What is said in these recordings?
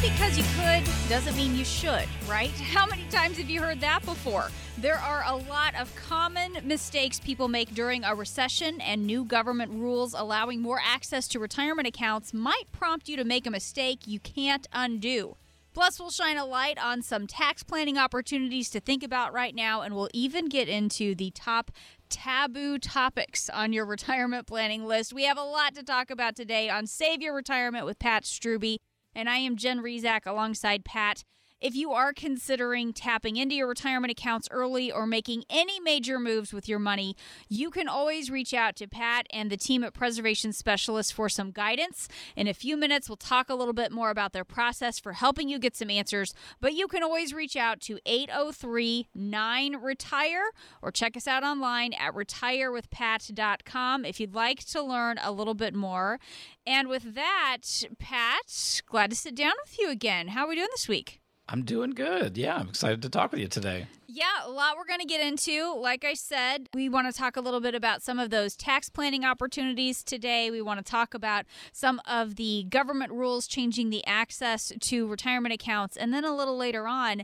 Just because you could doesn't mean you should, right? How many times have you heard that before? There are a lot of common mistakes people make during a recession, and new government rules allowing more access to retirement accounts might prompt you to make a mistake you can't undo. Plus, we'll shine a light on some tax planning opportunities to think about right now, and we'll even get into the top taboo topics on your retirement planning list. We have a lot to talk about today on Save Your Retirement with Pat Strubbe and I am Jen Rizak alongside Pat. If you are considering tapping into your retirement accounts early or making any major moves with your money, you can always reach out to Pat and the team at Preservation Specialists for some guidance. In a few minutes, we'll talk a little bit more about their process for helping you get some answers, but you can always reach out to 803 9 Retire or check us out online at retirewithpat.com if you'd like to learn a little bit more. And with that, Pat, glad to sit down with you again. How are we doing this week? I'm doing good. Yeah, I'm excited to talk with you today. Yeah, a lot we're going to get into. Like I said, we want to talk a little bit about some of those tax planning opportunities today. We want to talk about some of the government rules changing the access to retirement accounts. And then a little later on,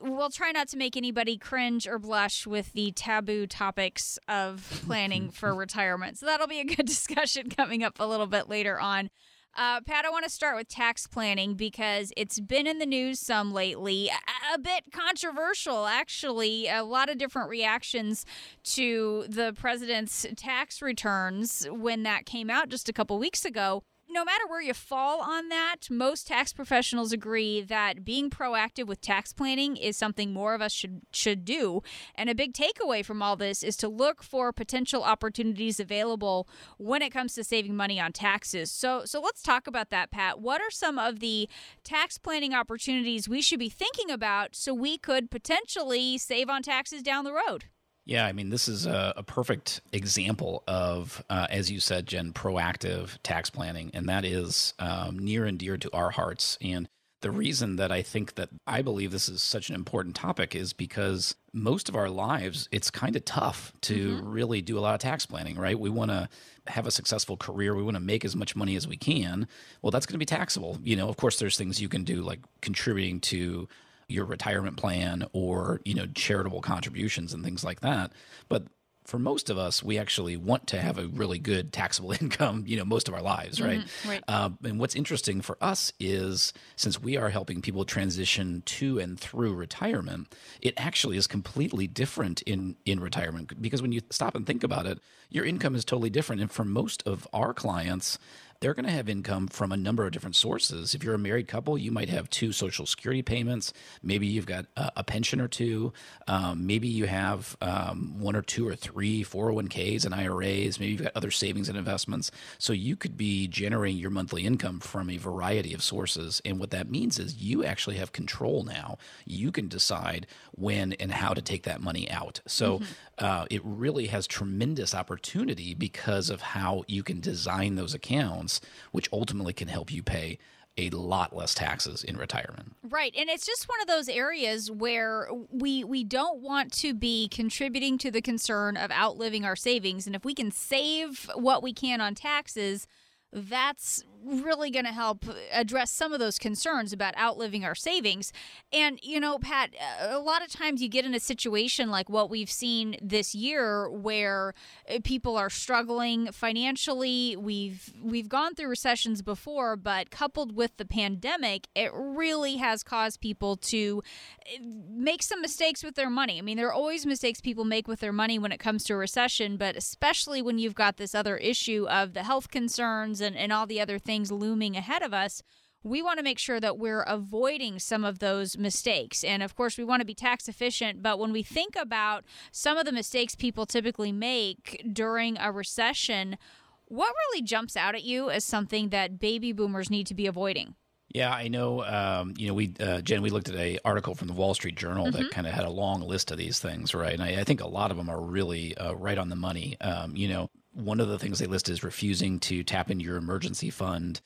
we'll try not to make anybody cringe or blush with the taboo topics of planning for retirement. So that'll be a good discussion coming up a little bit later on. Uh, Pat, I want to start with tax planning because it's been in the news some lately. A, a, bit controversial, actually. A lot of different reactions to the president's tax returns when that came out just a couple weeks ago no matter where you fall on that, most tax professionals agree that being proactive with tax planning is something more of us should should do. And a big takeaway from all this is to look for potential opportunities available when it comes to saving money on taxes. So so let's talk about that, Pat. What are some of the tax planning opportunities we should be thinking about so we could potentially save on taxes down the road? Yeah, I mean, this is a, a perfect example of, uh, as you said, Jen, proactive tax planning, and that is um, near and dear to our hearts. And the reason that I think that I believe this is such an important topic is because most of our lives, it's kind of tough to mm-hmm. really do a lot of tax planning, right? We want to have a successful career. We want to make as much money as we can. Well, that's going to be taxable. You know, of course, there's things you can do like contributing to your retirement plan or you know charitable contributions and things like that but for most of us, we actually want to have a really good taxable income, you know, most of our lives, right? Mm-hmm, right. Uh, and what's interesting for us is since we are helping people transition to and through retirement, it actually is completely different in in retirement because when you stop and think about it, your income is totally different. And for most of our clients, they're going to have income from a number of different sources. If you're a married couple, you might have two Social Security payments. Maybe you've got a, a pension or two. Um, maybe you have um, one or two or three 401ks and IRAs. Maybe you've got other savings and investments. So you could be generating your monthly income from a variety of sources. And what that means is you actually have control now. You can decide when and how to take that money out. So mm-hmm. uh, it really has tremendous opportunity because of how you can design those accounts which ultimately can help you pay a lot less taxes in retirement. Right. And it's just one of those areas where we we don't want to be contributing to the concern of outliving our savings and if we can save what we can on taxes, that's really going to help address some of those concerns about outliving our savings. And, you know, Pat, a lot of times you get in a situation like what we've seen this year where uh, people are struggling financially. We've we've gone through recessions before, but coupled with the pandemic, it really has caused people to uh, make some mistakes with their money. I mean, there are always mistakes people make with their money when it comes to a recession, but especially when you've got this other issue of the health concerns and, and all the other things looming ahead of us, we want to make sure that we're avoiding some of those mistakes. And of course, we want to be tax efficient. But when we think about some of the mistakes people typically make during a recession, what really jumps out at you as something that baby boomers need to be avoiding? Yeah, I know. Um, you know, we uh, Jen, we looked at a article from the Wall Street Journal mm-hmm. that kind of had a long list of these things, right? And I, I think a lot of them are really uh, right on the money. Um, you know, one of the things they list is refusing to tap into your emergency fund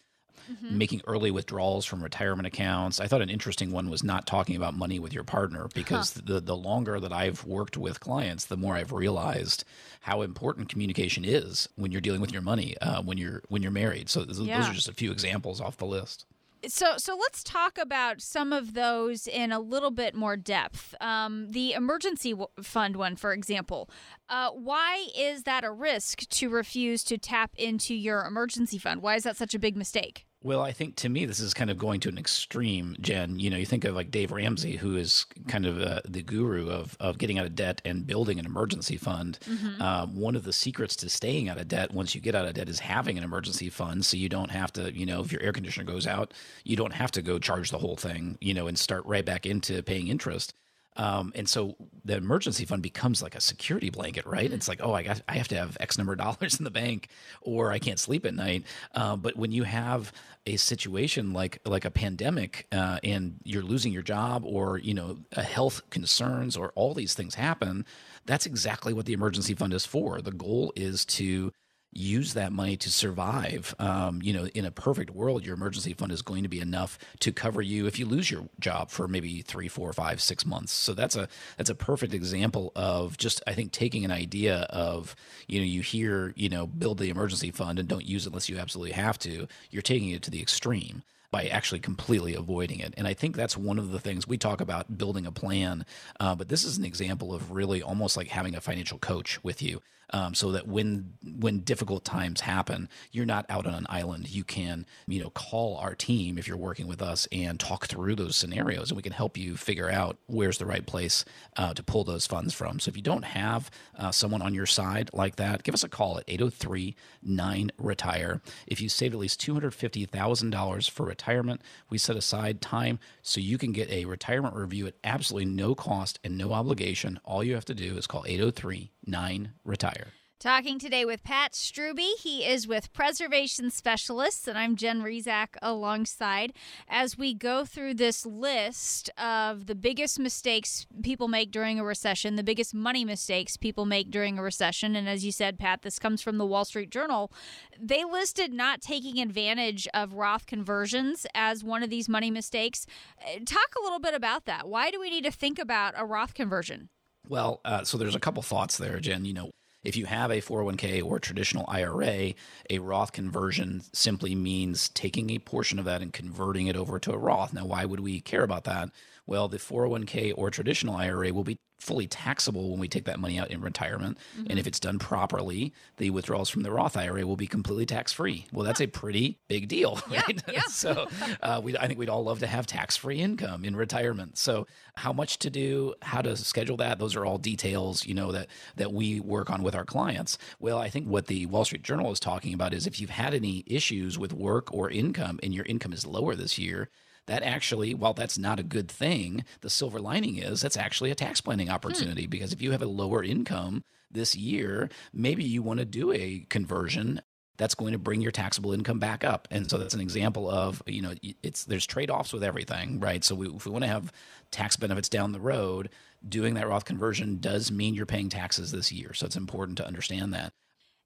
mm-hmm. making early withdrawals from retirement accounts. I thought an interesting one was not talking about money with your partner because huh. the the longer that I've worked with clients, the more I've realized how important communication is when you're dealing with your money uh, when you're when you're married. So th- yeah. those are just a few examples off the list. So, so let's talk about some of those in a little bit more depth. Um, the emergency w- fund one, for example. Uh, why is that a risk to refuse to tap into your emergency fund? Why is that such a big mistake? Well, I think to me this is kind of going to an extreme, Jen. You know, you think of like Dave Ramsey, who is kind of uh, the guru of of getting out of debt and building an emergency fund. Mm-hmm. Um, one of the secrets to staying out of debt once you get out of debt is having an emergency fund, so you don't have to, you know, if your air conditioner goes out, you don't have to go charge the whole thing, you know, and start right back into paying interest. Um, and so the emergency fund becomes like a security blanket, right? Mm-hmm. It's like, oh, I got, I have to have X number of dollars in the bank, or I can't sleep at night. Uh, but when you have a situation like like a pandemic, uh, and you're losing your job, or you know, health concerns, or all these things happen, that's exactly what the emergency fund is for. The goal is to use that money to survive. Um, you know, in a perfect world, your emergency fund is going to be enough to cover you if you lose your job for maybe three, four, five, six months. So that's a that's a perfect example of just I think taking an idea of you know you hear you know build the emergency fund and don't use it unless you absolutely have to. You're taking it to the extreme by actually completely avoiding it. And I think that's one of the things we talk about building a plan. Uh, but this is an example of really almost like having a financial coach with you um, so that when when difficult times happen, you're not out on an island. You can you know call our team if you're working with us and talk through those scenarios, and we can help you figure out where's the right place uh, to pull those funds from. So if you don't have uh, someone on your side like that, give us a call at 803 9 Retire. If you saved at least $250,000 for retirement, we set aside time so you can get a retirement review at absolutely no cost and no obligation. All you have to do is call 803 9 Retire. Talking today with Pat Strubbe. He is with Preservation Specialists, and I'm Jen Rizak alongside as we go through this list of the biggest mistakes people make during a recession, the biggest money mistakes people make during a recession. And as you said, Pat, this comes from the Wall Street Journal. They listed not taking advantage of Roth conversions as one of these money mistakes. Uh, talk a little bit about that. Why do we need to think about a Roth conversion? Well, uh, so there's a couple thoughts there, Jen. You know, if you have a 401k or a traditional IRA, a Roth conversion simply means taking a portion of that and converting it over to a Roth. Now, why would we care about that? Well, the 401k or traditional IRA will be fully taxable when we take that money out in retirement. Mm-hmm. And if it's done properly, the withdrawals from the Roth IRA will be completely tax free. Well, that's a pretty big deal, right? Yeah, yeah. so uh, we, I think we'd all love to have tax free income in retirement. So how much to do, how to schedule that, those are all details, you know, that, that we work on with our clients. Well, I think what the Wall Street Journal is talking about is if you've had any issues with work or income and your income is lower this year, that actually, while that's not a good thing, the silver lining is that's actually a tax planning opportunity hmm. because if you have a lower income this year, maybe you want to do a conversion that's going to bring your taxable income back up. And so that's an example of, you know, it's there's trade-offs with everything, right? So we, if we want to have tax benefits down the road, doing that Roth conversion does mean you're paying taxes this year. So it's important to understand that.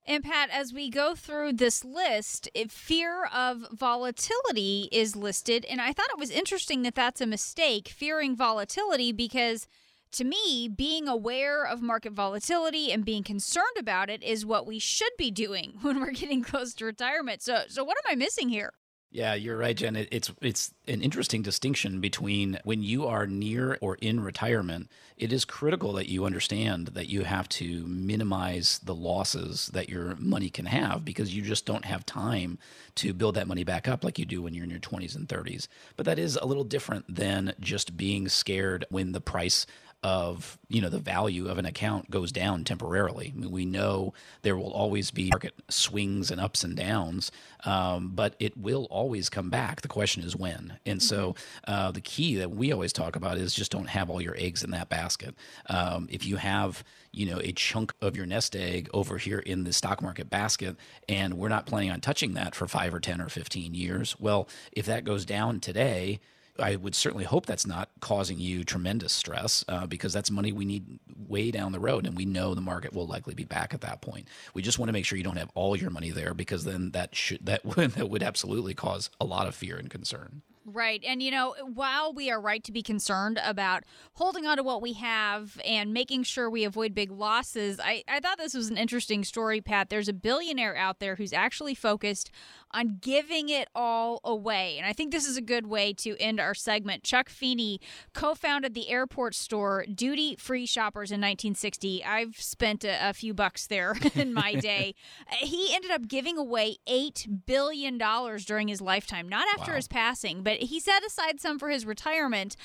And Pat, as we go through this list, fear of volatility is listed. And I thought it was interesting that that's a mistake, fearing volatility, because to me, being aware of market volatility and being concerned about it is what we should be doing when we're getting close to retirement. So, so what am I missing here? Yeah, you're right, Jen. It's it's an interesting distinction between when you are near or in retirement. It is critical that you understand that you have to minimize the losses that your money can have because you just don't have time to build that money back up like you do when you're in your 20s and 30s. But that is a little different than just being scared when the price of you know the value of an account goes down temporarily. I mean, we know there will always be market swings and ups and downs, um, but it will always come back. The question is when. And so uh, the key that we always talk about is just don't have all your eggs in that basket. Um, if you have you know a chunk of your nest egg over here in the stock market basket, and we're not planning on touching that for five or ten or fifteen years, well, if that goes down today I would certainly hope that's not causing you tremendous stress uh, because that's money we need way down the road, and we know the market will likely be back at that point. We just want to make sure you don't have all your money there because then that should that would that would absolutely cause a lot of fear and concern. Right. And, you know, while we are right to be concerned about holding on to what we have and making sure we avoid big losses, I, I thought this was an interesting story, Pat. There's a billionaire out there who's actually focused on giving it all away. And I think this is a good way to end our segment. Chuck Feeney co founded the airport store Duty Free Shoppers in 1960. I've spent a, a few bucks there in my day. he ended up giving away $8 billion during his lifetime, not after wow. his passing, but he set aside some for his retirement.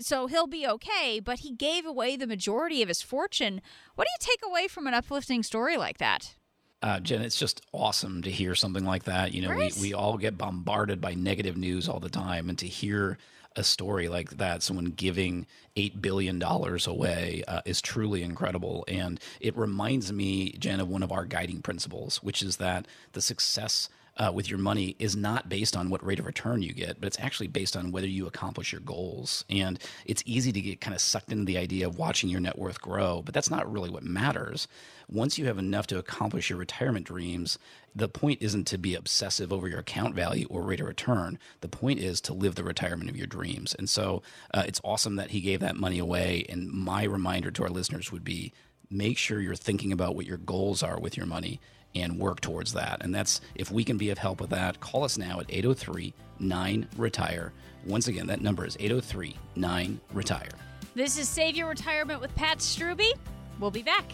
So he'll be okay, but he gave away the majority of his fortune. What do you take away from an uplifting story like that? Uh, Jen, it's just awesome to hear something like that. You know, right? we, we all get bombarded by negative news all the time, and to hear a story like that, someone giving $8 billion away, uh, is truly incredible. And it reminds me, Jen, of one of our guiding principles, which is that the success uh, with your money is not based on what rate of return you get, but it's actually based on whether you accomplish your goals. And it's easy to get kind of sucked into the idea of watching your net worth grow, but that's not really what matters. Once you have enough to accomplish your retirement dreams, the point isn't to be obsessive over your account value or rate of return. The point is to live the retirement of your dreams. And so uh, it's awesome that he gave that money away. And my reminder to our listeners would be make sure you're thinking about what your goals are with your money and work towards that. And that's if we can be of help with that, call us now at 803 9 Retire. Once again, that number is 803 9 Retire. This is Save Your Retirement with Pat Strubbe. We'll be back.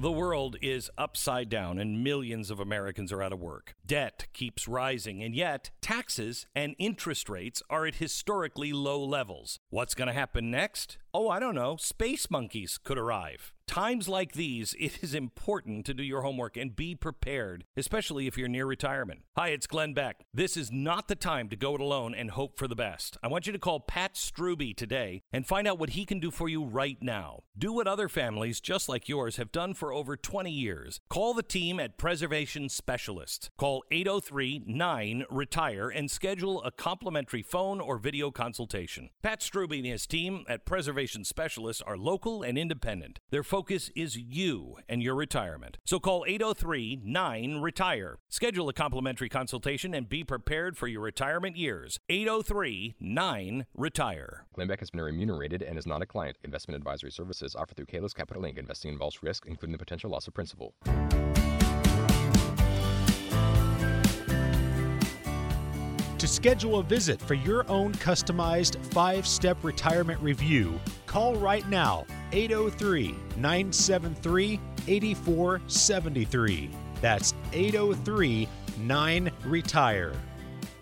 The world is upside down and millions of Americans are out of work. Debt keeps rising, and yet taxes and interest rates are at historically low levels. What's going to happen next? Oh, I don't know. Space monkeys could arrive. Times like these, it is important to do your homework and be prepared, especially if you're near retirement. Hi, it's Glenn Beck. This is not the time to go it alone and hope for the best. I want you to call Pat Strubbe today and find out what he can do for you right now. Do what other families just like yours have done for over 20 years. Call the team at Preservation Specialists. Call 803 9 Retire and schedule a complimentary phone or video consultation. Pat Strubbe and his team at Preservation Specialists are local and independent. Their focus is you and your retirement. So call 803 9 Retire. Schedule a complimentary consultation and be prepared for your retirement years. 803 9 Retire. Glenn Beck has been remunerated and is not a client. Investment advisory services offered through Kalos Capital Inc. Investing involves risk, including the potential loss of principal. Schedule a visit for your own customized five step retirement review, call right now 803 973 8473. That's 803 9 Retire.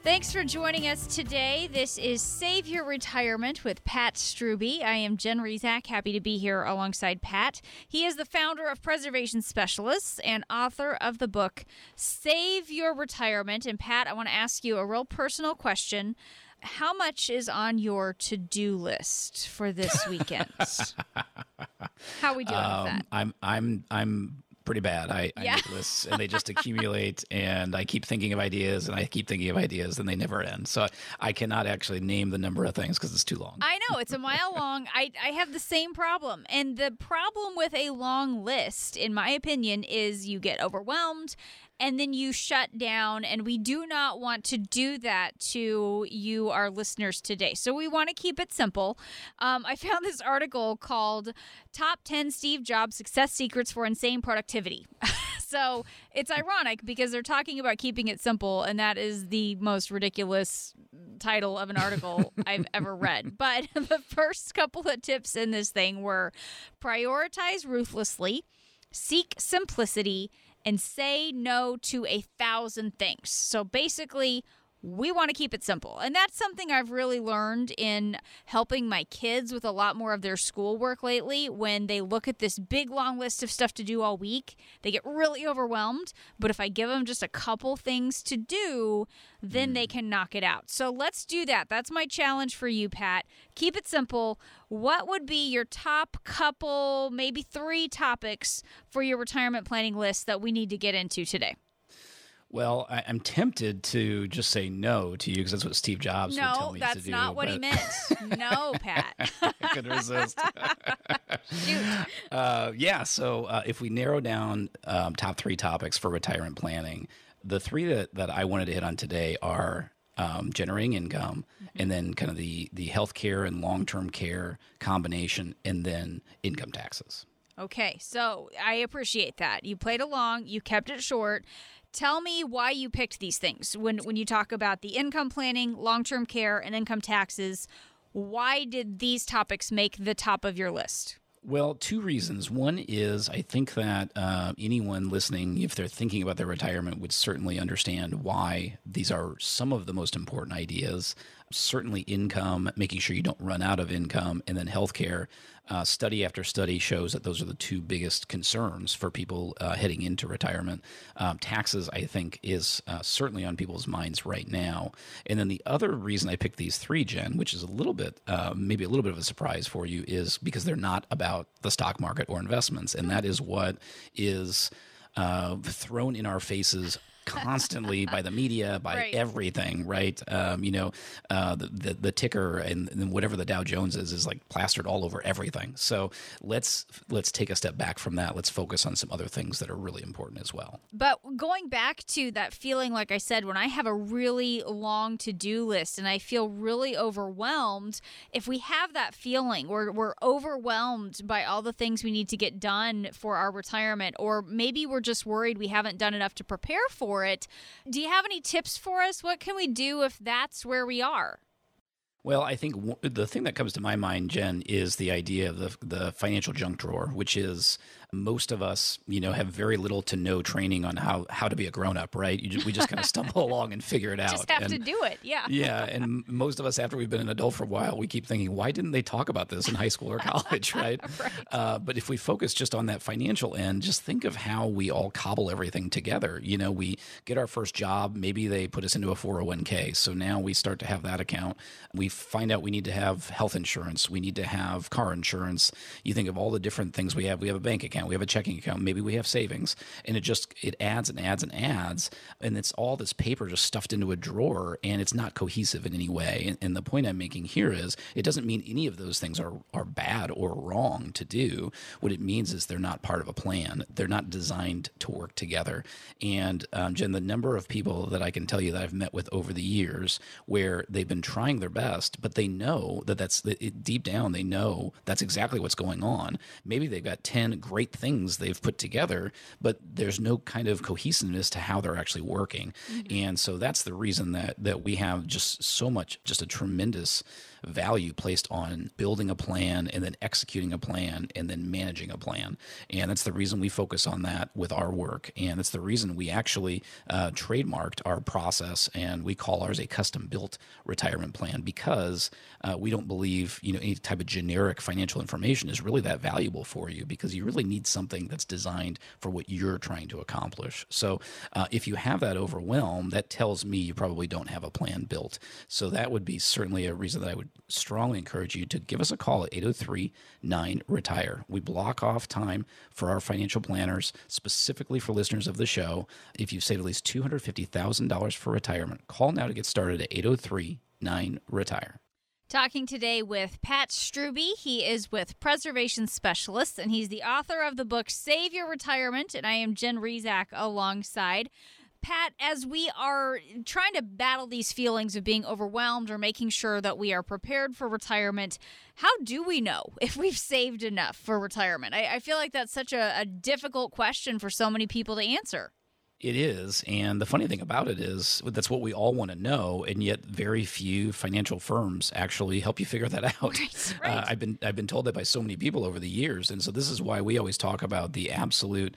Thanks for joining us today. This is Save Your Retirement with Pat Strubbe. I am Jen Rizak, happy to be here alongside Pat. He is the founder of Preservation Specialists and author of the book Save Your Retirement. And Pat, I want to ask you a real personal question. How much is on your to do list for this weekend? How are we doing um, with that? I'm I'm I'm pretty bad. I, I make lists and they just accumulate, and I keep thinking of ideas, and I keep thinking of ideas, and they never end. So I cannot actually name the number of things because it's too long. I know it's a mile long. I I have the same problem, and the problem with a long list, in my opinion, is you get overwhelmed and then you shut down. And we do not want to do that to you, our listeners today. So we want to keep it simple. Um, I found this article called Top 10 Steve Jobs Success Secrets for Insane Productivity. so it's ironic because they're talking about keeping it simple, and that is the most ridiculous title of an article I've ever read. But the first couple of tips in this thing were prioritize ruthlessly, seek simplicity, and say no to a thousand things. So basically, we want to keep it simple. And that's something I've really learned in helping my kids with a lot more of their schoolwork lately. When they look at this big long list of stuff to do all week, they get really overwhelmed. But if I give them just a couple things to do, then they mm. can knock it out. So let's do that. That's my challenge for you, Pat. Keep it simple. What would be your top couple, maybe three topics for your retirement planning list that we need to get into today? Well, I, am tempted to just say no to you because that's what Steve Jobs would tell No, me to do. No, that's not what he meant. No, Pat. I could resist. Shoot. Uh, yeah. So uh, if we narrow down um, top three topics for retirement planning, the three that, that I wanted to hit on today are um, generating income, and then kind of the the healthcare and long term care combination, and then income taxes. Okay, so I appreciate that. You played along, you kept it short. Tell me why you picked these things. When when you talk about the income planning, long-term care, and income taxes, why did these topics make the top of your list? Well, two reasons. One is I think that uh, anyone listening, if they're thinking about their retirement, would certainly understand why these are some of the most important ideas. Certainly, income, making sure you don't run out of income, and then healthcare. Uh, study after study shows that those are the two biggest concerns for people uh, heading into retirement. Um, taxes, I think, is uh, certainly on people's minds right now. And then the other reason I picked these three, Jen, which is a little bit, uh, maybe a little bit of a surprise for you, is because they're not about the stock market or investments. And that is what is uh, thrown in our faces constantly by the media, by Right. everything, right? Um, you know, uh, the, the the ticker and, and whatever the Dow Jones is is like plastered all over everything. So let's let's take a step back from that. Let's focus on some other things that are really important as well. But going back to that feeling, like I said, when I have a really long to do list and I feel really overwhelmed, if we have that feeling, we're, we're overwhelmed by all the things we need to get done for our retirement, or maybe we're just worried we haven't done enough to prepare for it. Do you have any tips for us? What can we do if that's where we are? Well, I think w- the thing that comes to my mind, Jen, is the idea of the the financial junk drawer, which is most of us, you know, have very little to no training on how how to be a grown up, right? You just, we just kind of stumble along and figure it out. Just have to do it. Yeah. yeah, and most of us, after we've been an adult for a while, we keep thinking, why didn't they talk about this in high school or college, right? Uh, but if we focus just on that financial end, just think of how we all cobble everything together. You know, we get our first job, maybe they put us into a 401k. So now we start to have that account. We find out we need to have health insurance, we need to have car insurance. You think of all the different things we have. We have a bank account, we have a checking account, maybe we have savings, and it just it adds and adds and adds, and it's all this paper just stuffed into a drawer, and it's not cohesive in any way. And, and the point I'm making here is it doesn't mean any of those things are are bad or wrong to do. What it means is they're not part of a plan. They're not designed to work together. And um, Jen, the number of people that I can tell you that I've met with over the years where they've been trying their best, but they know that that's it, deep down they know that's exactly what's going on. Maybe they've got ten great things they've put together, but there's no kind of cohesiveness to how they're actually working. Mm-hmm. And so that's the reason that that we have just so much, just a tremendous value placed on building a plan and then executing a plan and then managing a plan. And that's the reason we focus on that with our work. And it's the reason we actually uh, trademarked our process and we call ours a custom built retirement plan because uh, we don't believe, you know, any type of generic financial information is really that valuable for you because you really need something that's designed for what you're trying to accomplish. So uh, if you have that overwhelm, that tells me you probably don't have a plan built. So that would be certainly a reason that I would strongly encourage you to give us a call at 803 9 Retire. We block off time for our financial planners, specifically for listeners of the show. If you've saved at least $250,000 for retirement, call now to get started at 803 9 Retire. Talking today with Pat Strubbe. He is with Preservation Specialists, and he's the author of the book Save Your Retirement. And I am Jen Rezak alongside. Pat, as we are trying to battle these feelings of being overwhelmed or making sure that we are prepared for retirement, how do we know if we've saved enough for retirement? I, I feel like that's such a, a difficult question for so many people to answer. It is. And the funny thing about it is that's what we all want to know. And yet very few financial firms actually help you figure that out. Right, Uh. I've been, I've been told that by so many people over the years. And so this is why we always talk about the absolute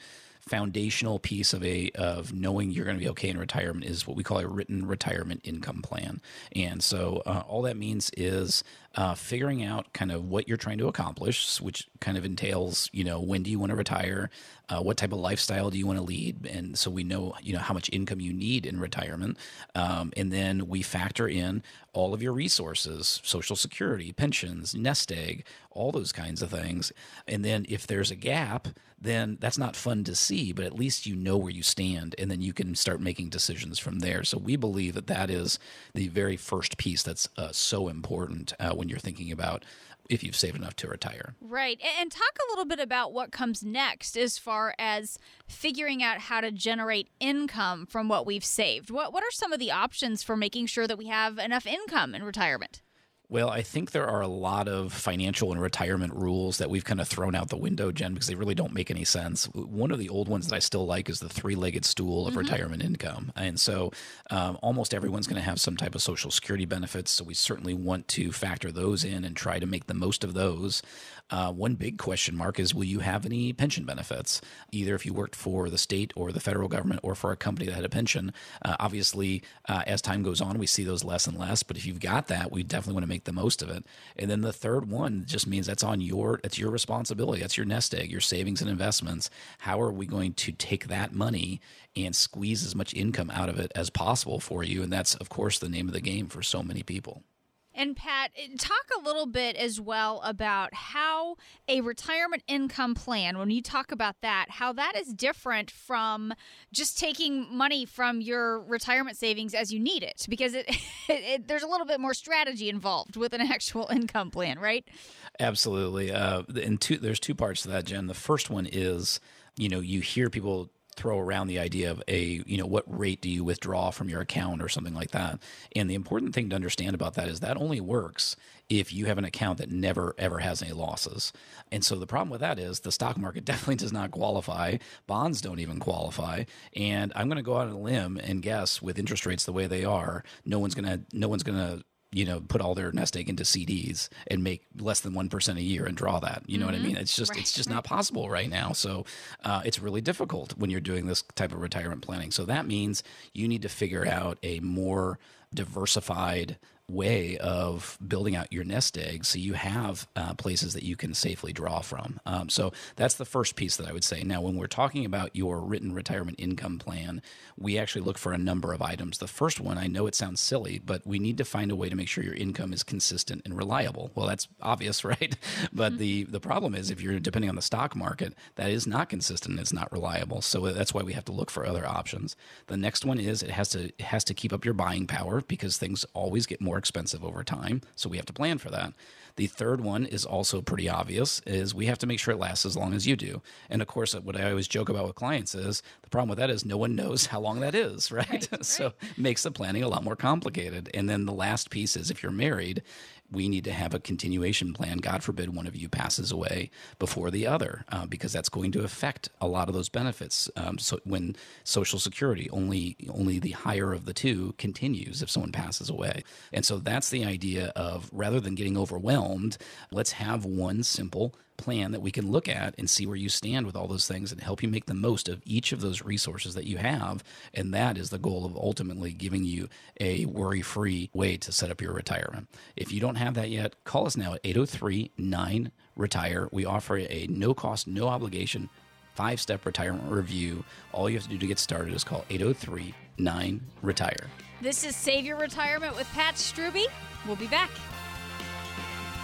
foundational piece of a of knowing you're going to be okay in retirement is what we call a written retirement income plan. And so uh, all that means is uh, figuring out kind of what you're trying to accomplish, which kind of entails, you know, when do you want to retire, uh, what type of lifestyle do you want to lead, and so we know, you know, how much income you need in retirement, um, and then we factor in all of your resources, Social Security, pensions, nest egg, all those kinds of things, and then if there's a gap, then that's not fun to see, but at least you know where you stand, and then you can start making decisions from there. So we believe that that is the very first piece that's uh, so important uh, when you're thinking about if you've saved enough to retire. Right. And talk a little bit about what comes next as far as figuring out how to generate income from what we've saved. What what are some of the options for making sure that we have enough income in retirement? Well, I think there are a lot of financial and retirement rules that we've kind of thrown out the window, Jen, because they really don't make any sense. One of the old ones that I still like is the three legged stool of mm-hmm. retirement income. And so um, almost everyone's going to have some type of Social Security benefits. So we certainly want to factor those in and try to make the most of those. Uh, one big question mark is will you have any pension benefits, either if you worked for the state or the federal government or for a company that had a pension? Uh, obviously, uh, as time goes on, we see those less and less. But if you've got that, we definitely want to make the most of it. And then the third one just means that's on your it's your responsibility. That's your nest egg, your savings and investments. How are we going to take that money and squeeze as much income out of it as possible for you? And that's of course the name of the game for so many people. And Pat, eh, talk a little bit as well about how a retirement income plan, when you talk about that, how that is different from just taking money from your retirement savings as you need it, because it, it, it there's a little bit more strategy involved with an actual income plan, right? Absolutely. Uh, and two, there's two parts to that, Jen. The first one is, you know, you hear people throw around the idea of a you know what rate do you withdraw from your account or something like that. And the important thing to understand about that is that only works if you have an account that never ever has any losses. And so the problem with that is the stock market definitely does not qualify. Bonds don't even qualify. And i'm going to go out on a limb and guess with interest rates the way they are no one's going to no one's going to you know, put all their nest egg into CDs and make less than 1% a year and draw that. You know mm-hmm. what I mm-hmm. mean? It's just, right. it's just not possible right now. So uh, it's really difficult when you're doing this type of retirement planning. So that means you need to figure out a more diversified way of building out your nest egg so you have uh, places that you can safely draw from. Um, so that's the first piece that I would say. Now, when we're talking about your written retirement income plan, we actually look for a number of items. The first one, I know it sounds silly, but we need to find a way to make sure your income is consistent and reliable. Well, that's obvious, right? but mm-hmm. the the problem is if you're depending on the stock market, that is not consistent. And it's not reliable. So that's why we have to look for other options. The next one is it has to it has to keep up your buying power because things always get more expensive over time. So we have to plan for that. The third one is also pretty obvious is we have to make sure it lasts as long as you do. And of course, what I always joke about with clients is the problem with that is no one knows how long that is, right? right so right. makes the planning a lot more complicated. And then the last piece is if you're married, we need to have a continuation plan. God forbid one of you passes away before the other, uh, because that's going to affect a lot of those benefits. Um, so when Social Security only only the higher of the two continues if someone passes away, and so that's the idea of rather than getting overwhelmed, let's have one simple plan that we can look at and see where you stand with all those things and help you make the most of each of those resources that you have. And that is the goal of ultimately giving you a worry free way to set up your retirement. If you don't have that yet, call us now at 803 9 Retire. We offer a no cost, no obligation five step retirement review. All you have to do to get started is call 803 9 Retire. This is Save Your Retirement with Pat Strubbe. We'll be back.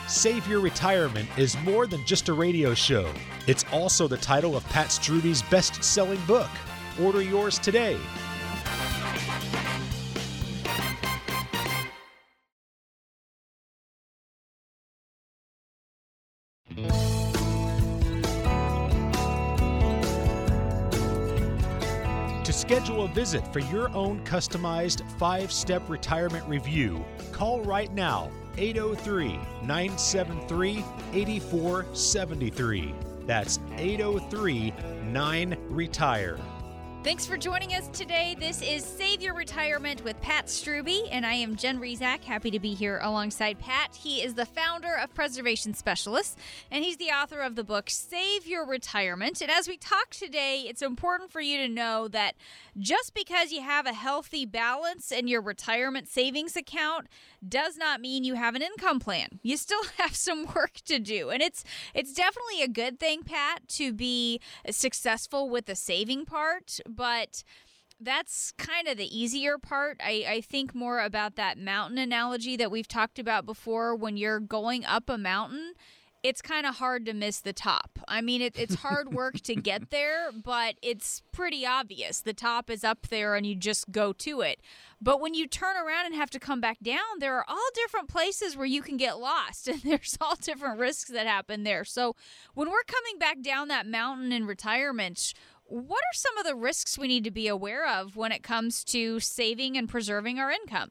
Save Your Retirement is more than just a radio show. It's also the title of Pat Strubbe's best selling book. Order yours today. To schedule a visit for your own customized five step retirement review, call right now 803 973 8473. That's 803 9 Retire. Thanks for joining us today. This is Save Your Retirement with Pat Strubbe, and I am Jen Rizak. Happy to be here alongside Pat. He is the founder of Preservation Specialists, and he's the author of the book Save Your Retirement. And as we talk today, it's important for you to know that just because you have a healthy balance in your retirement savings account does not mean you have an income plan. You still have some work to do. And it's it's definitely a good thing, Pat, to be successful with the saving part but that's kind of the easier part. I, I think more about that mountain analogy that we've talked about before. When you're going up a mountain, it's kind of hard to miss the top. I mean, it, it's hard work to get there, but it's pretty obvious. The top is up there and you just go to it. But when you turn around and have to come back down, there are all different places where you can get lost, and there's all different risks that happen there. So when we're coming back down that mountain in retirement, what are some of the risks we need to be aware of when it comes to saving and preserving our income?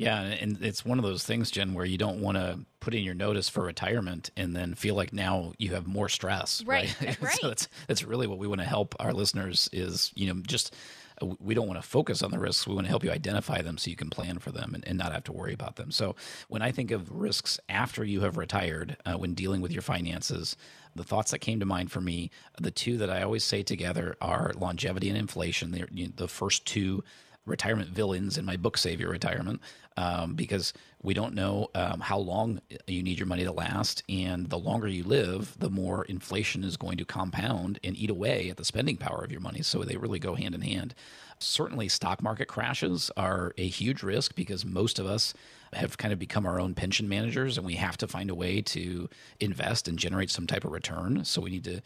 Yeah, and it's one of those things, Jen, where you don't want to put in your notice for retirement and then feel like now you have more stress. Right. Right. right. so that's that's really what we want to help our listeners is, you know, just uh, we don't want to focus on the risks. We want to help you identify them so you can plan for them and, and not have to worry about them. So when I think of risks after you have retired, uh, when dealing with your finances, the thoughts that came to mind for me, the two that I always say together are longevity and inflation. They're you know, the first two retirement villains in my book, Save Your Retirement, um, because we don't know um, how long you need your money to last. And the longer you live, the more inflation is going to compound and eat away at the spending power of your money. So they really go hand in hand. Certainly, stock market crashes are a huge risk because most of us have kind of become our own pension managers and we have to find a way to invest and generate some type of return. So we need to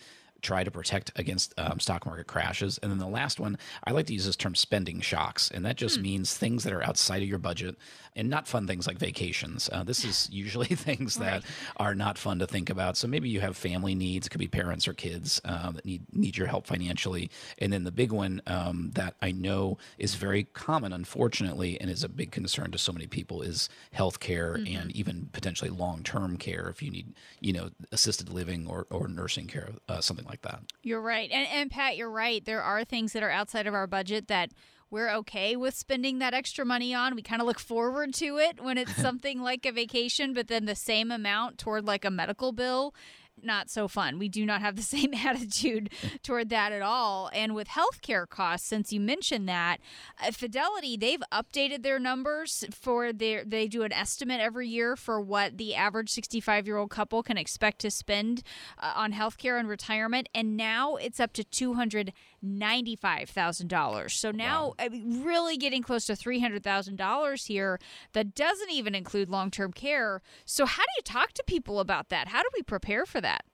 try to protect against um, stock market crashes. And then the last one, I like to use this term spending shocks. And that just hmm. means things that are outside of your budget and not fun things like vacations. Uh, this is usually things that right. are not fun to think about. So maybe you have family needs, it could be parents or kids uh, that need, need your help financially. And then the big one um, that I know is very common, unfortunately, and is a big concern to so many people is health care mm-hmm. and even potentially long term care if you need, you know, assisted living or, or nursing care, uh, something like that. You're right. And, and Pat, you're right. There are things that are outside of our budget that we're okay with spending that extra money on. We kind of look forward to it when it's something like a vacation, but then the same amount toward like a medical bill not so fun. We do not have the same attitude toward that at all. And with healthcare costs, since you mentioned that, uh, Fidelity, they've updated their numbers for their, they do an estimate every year for what the average 65 year old couple can expect to spend uh, on healthcare and retirement. And now it's up to $295,000. So now, wow. I mean, really getting close to $300,000 here that doesn't even include long term care. So, how do you talk to people about that? How do we prepare for that?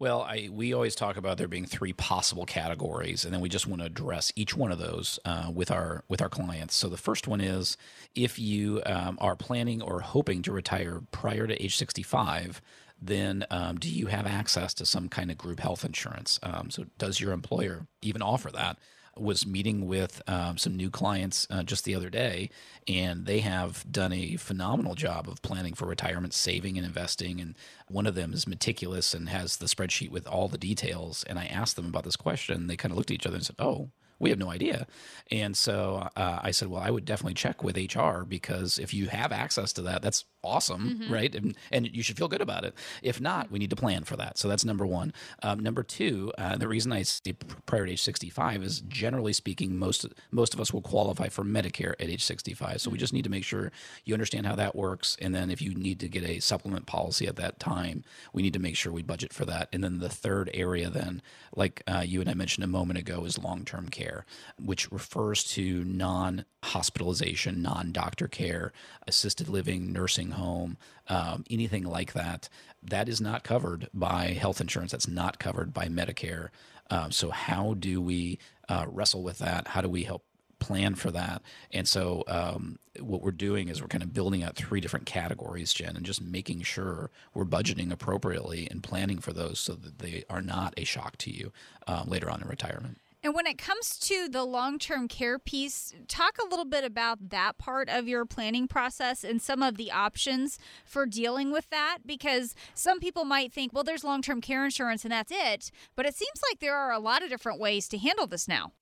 Well, I, we always talk about there being three possible categories, and then we just want to address each one of those uh, with our with our clients. So the first one is if you um, are planning or hoping to retire prior to age 65, then um, do you have access to some kind of group health insurance? Um, so does your employer even offer that? was meeting with um, some new clients uh, just the other day, and they have done a phenomenal job of planning for retirement, saving and investing. And one of them is meticulous and has the spreadsheet with all the details. And I asked them about this question. They kind of looked at each other and said, "Oh." we have no idea. And so uh, I said, well, I would definitely check with HR because if you have access to that, that's awesome, mm-hmm. right? And, and you should feel good about it. If not, we need to plan for that. So that's number one. Um, number two, uh, the reason I say prior to age 65 is generally speaking, most most of us will qualify for Medicare at age 65. So mm-hmm. we just need to make sure you understand how that works. And then if you need to get a supplement policy at that time, we need to make sure we budget for that. And then the third area, then, like uh, you and I mentioned a moment ago, is long term care, which refers to non hospitalization, non doctor care, assisted living, nursing home, um, anything like that, that is not covered by health insurance. That's not covered by Medicare. Um, so, how do we uh, wrestle with that? How do we help plan for that? And so, um, what we're doing is we're kind of building out three different categories, Jen, and just making sure we're budgeting appropriately and planning for those so that they are not a shock to you um, later on in retirement. And when it comes to the long term care piece, talk a little bit about that part of your planning process and some of the options for dealing with that. Because some people might think, well, there's long term care insurance and that's it. But it seems like there are a lot of different ways to handle this now.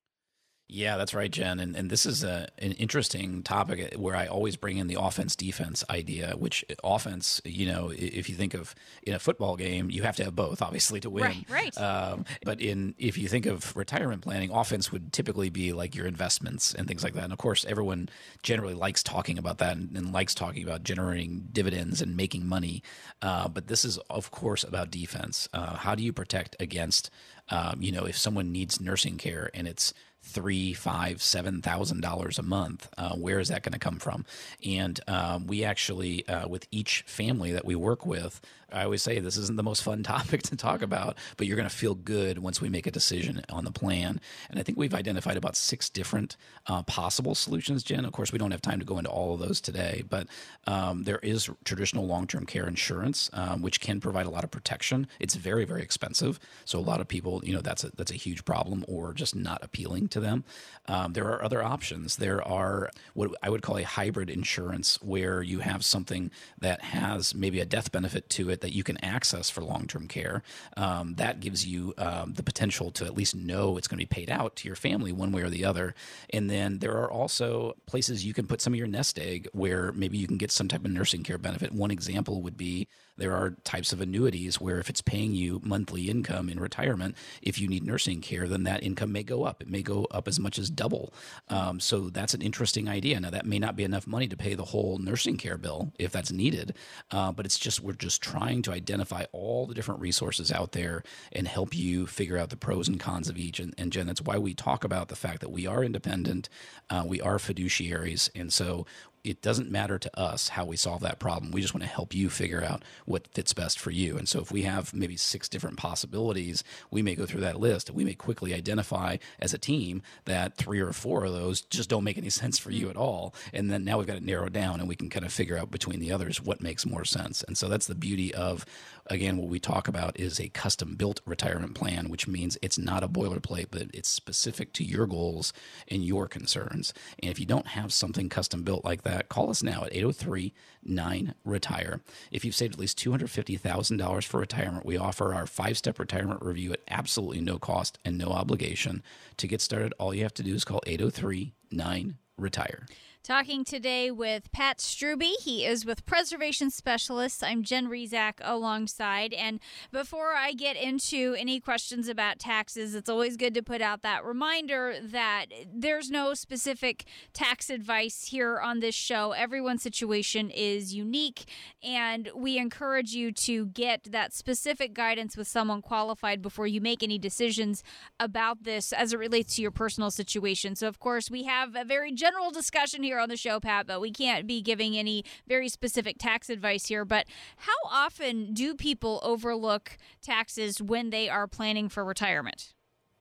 Yeah, that's right, Jen. And, and this is a, an interesting topic where I always bring in the offense defense idea, which offense, you know, if you think of in a football game, you have to have both, obviously, to win. Right, right. Um, but in if you think of retirement planning, offense would typically be like your investments and things like that. And of course, everyone generally likes talking about that and, and likes talking about generating dividends and making money. Uh, but this is, of course, about defense. Uh, how do you protect against, um, you know, if someone needs nursing care and it's three, five, seven thousand dollars a month. Uh, where is that going to come from? And um, we actually, uh, with each family that we work with, I always say this isn't the most fun topic to talk about, but you're going to feel good once we make a decision on the plan. And I think we've identified about six different uh, possible solutions, Jen. Of course, we don't have time to go into all of those today, but um, there is traditional long term care insurance, um, which can provide a lot of protection. It's very, very expensive. So a lot of people, you know, that's a, that's a huge problem or just not appealing to them. Um, there are other options. There are what I would call a hybrid insurance where you have something that has maybe a death benefit to it that you can access for long term care. Um, that gives you um, the potential to at least know it's going to be paid out to your family one way or the other. And then there are also places you can put some of your nest egg where maybe you can get some type of nursing care benefit. One example would be there are types of annuities where if it's paying you monthly income in retirement, if you need nursing care, then that income may go up. It may go up as much as double. Um, so that's an interesting idea. Now, that may not be enough money to pay the whole nursing care bill if that's needed, uh, but it's just, we're just trying to identify all the different resources out there and help you figure out the pros and cons of each. And, and Jen, that's why we talk about the fact that we are independent, uh, we are fiduciaries. And so it doesn't matter to us how we solve that problem. We just want to help you figure out what fits best for you. And so if we have maybe six different possibilities, we may go through that list. And we may quickly identify as a team that three or four of those just don't make any sense for you at all. And then now we've got it narrowed down and we can kind of figure out between the others what makes more sense. And so that's the beauty of, again, what we talk about is a custom built retirement plan, which means it's not a boilerplate, but it's specific to your goals and your concerns. And if you don't have something custom built like that, call us now at 803 9 Retire. If you've saved at least $250,000 for retirement, we offer our five step retirement review at absolutely no cost and no obligation. To get started, all you have to do is call 803 9 Retire. Talking today with Pat Strubbe. He is with Preservation Specialists. I'm Jen Rizak alongside. And before I get into any questions about taxes, it's always good to put out that reminder that there's no specific tax advice here on this show. Everyone's situation is unique, and we encourage you to get that specific guidance with someone qualified before you make any decisions about this as it relates to your personal situation. So, of course, we have a very general discussion here on the show, Pat, but we can't be giving any very specific tax advice here. But how often do people overlook taxes when they are planning for retirement?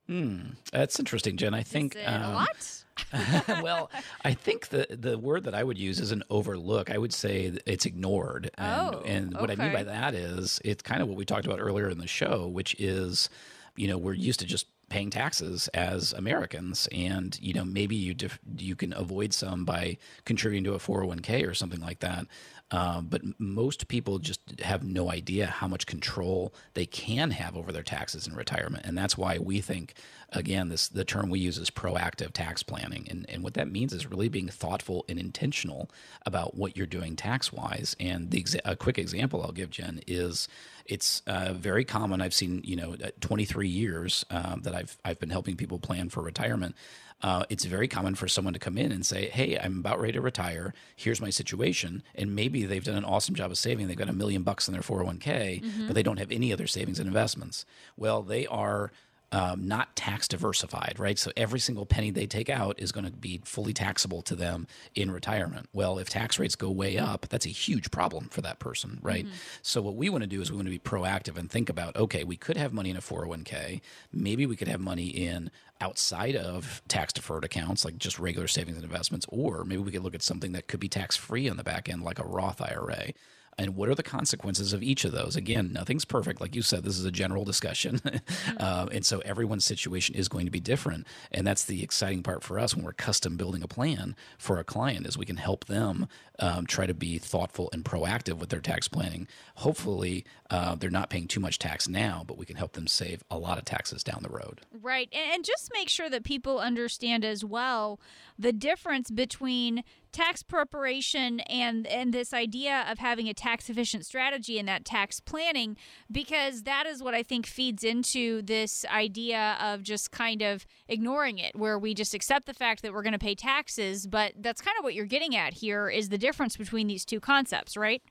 Hmm, that's interesting, Jen. I think it a um, lot. well, I think the the word that I would use is an overlook. I would say it's ignored. And, Oh, and what I mean by that is it's kind of what we talked about earlier in the show, which is, you know, we're used to just paying taxes as Americans, and you know maybe you dif- you can avoid some by contributing to a 401k or something like that. Um, but most people just have no idea how much control they can have over their taxes in retirement, and that's why we think, again, this the term we use is proactive tax planning, and and what that means is really being thoughtful and intentional about what you're doing tax wise. And the exa- a quick example I'll give Jen is it's uh, very common. I've seen you know uh, 23 years um, that I've I've been helping people plan for retirement. Uh, it's very common for someone to come in and say, "Hey, I'm about ready to retire. Here's my situation." And maybe they've done an awesome job of saving. They've got a million bucks in their 401k, but they don't have any other savings and investments. Well, they are um, not tax diversified, right? So every single penny they take out is going to be fully taxable to them in retirement. Well, if tax rates go way up, that's a huge problem for that person, right? So what we want to do is we want to be proactive and think about, okay, we could have money in a 401k. Maybe we could have money in outside of tax deferred accounts, like just regular savings and investments, or maybe we could look at something that could be tax free on the back end, like a Roth IRA. And what are the consequences of each of those. Again, nothing's perfect. Like you said, this is a general discussion. uh, and so everyone's situation is going to be different. And that's the exciting part for us when we're custom building a plan for a client is we can help them um, try to be thoughtful and proactive with their tax planning. Hopefully, uh, they're not paying too much tax now, but we can help them save a lot of taxes down the road. Right. And just make sure that people understand as well the difference between tax preparation and and this idea of having a tax efficient strategy and that tax planning because that is what I think feeds into this idea of just kind of ignoring it where we just accept the fact that we're going to pay taxes but that's kind of what you're getting at here is the difference between these two concepts right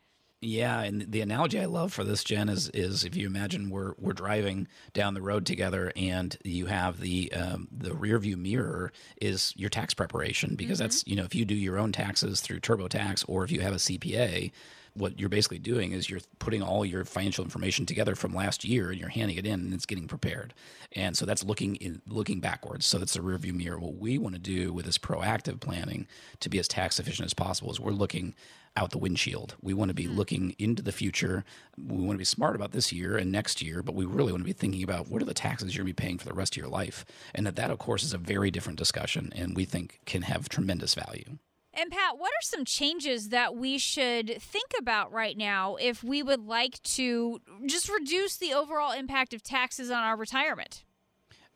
yeah, and the analogy I love for this, Jen, is is if you imagine we're we're driving down the road together, and you have the um, the rear view mirror is your tax preparation because mm-hmm. that's you know if you do your own taxes through TurboTax or if you have a CPA, what you're basically doing is you're putting all your financial information together from last year and you're handing it in and it's getting prepared. And so that's looking in, looking backwards. So that's a rearview mirror. What we want to do with this proactive planning to be as tax efficient as possible is we're looking out the windshield. We want to be mm-hmm. looking into the future. We want to be smart about this year and next year, but we really want to be thinking about what are the taxes you're going to be paying for the rest of your life. And that that of course is a very different discussion and we think can have tremendous value. And Pat, what are some changes that we should think about right now if we would like to just reduce the overall impact of taxes on our retirement?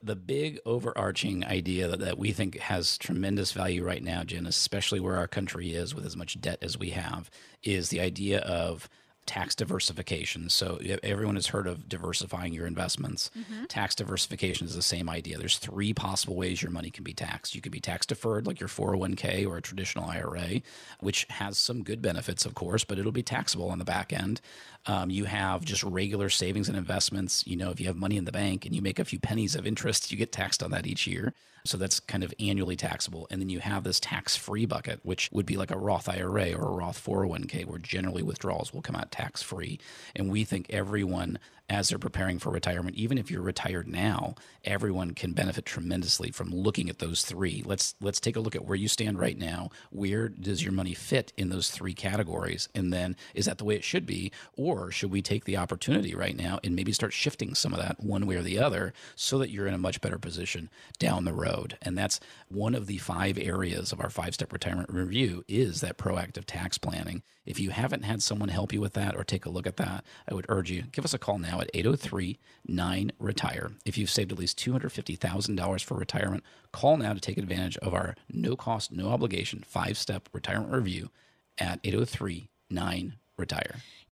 The big overarching idea that, that we think has tremendous value right now, Jen, especially where our country is with as much debt as we have, is the idea of tax diversification. So everyone has heard of diversifying your investments. Mm-hmm. Tax diversification is the same idea. There's three possible ways your money can be taxed. You could be tax deferred like your 401k or a traditional IRA, which has some good benefits of course, but it'll be taxable on the back end. Um, you have just regular savings and investments. You know, if you have money in the bank and you make a few pennies of interest, you get taxed on that each year. So that's kind of annually taxable. And then you have this tax free bucket, which would be like a Roth IRA or a Roth 401k, where generally withdrawals will come out tax free. And we think everyone as they're preparing for retirement. Even if you're retired now, everyone can benefit tremendously from looking at those three. Let's let's take a look at where you stand right now. Where does your money fit in those three categories? And then is that the way it should be, or should we take the opportunity right now and maybe start shifting some of that one way or the other so that you're in a much better position down the road? And that's one of the five areas of our five-step retirement review is that proactive tax planning. If you haven't had someone help you with that or take a look at that, I would urge you give us a call now now at 803 9 Retire. If you've saved at least $250,000 for retirement, call now to take advantage of our no cost, no obligation five step retirement review at 803 9 Retire.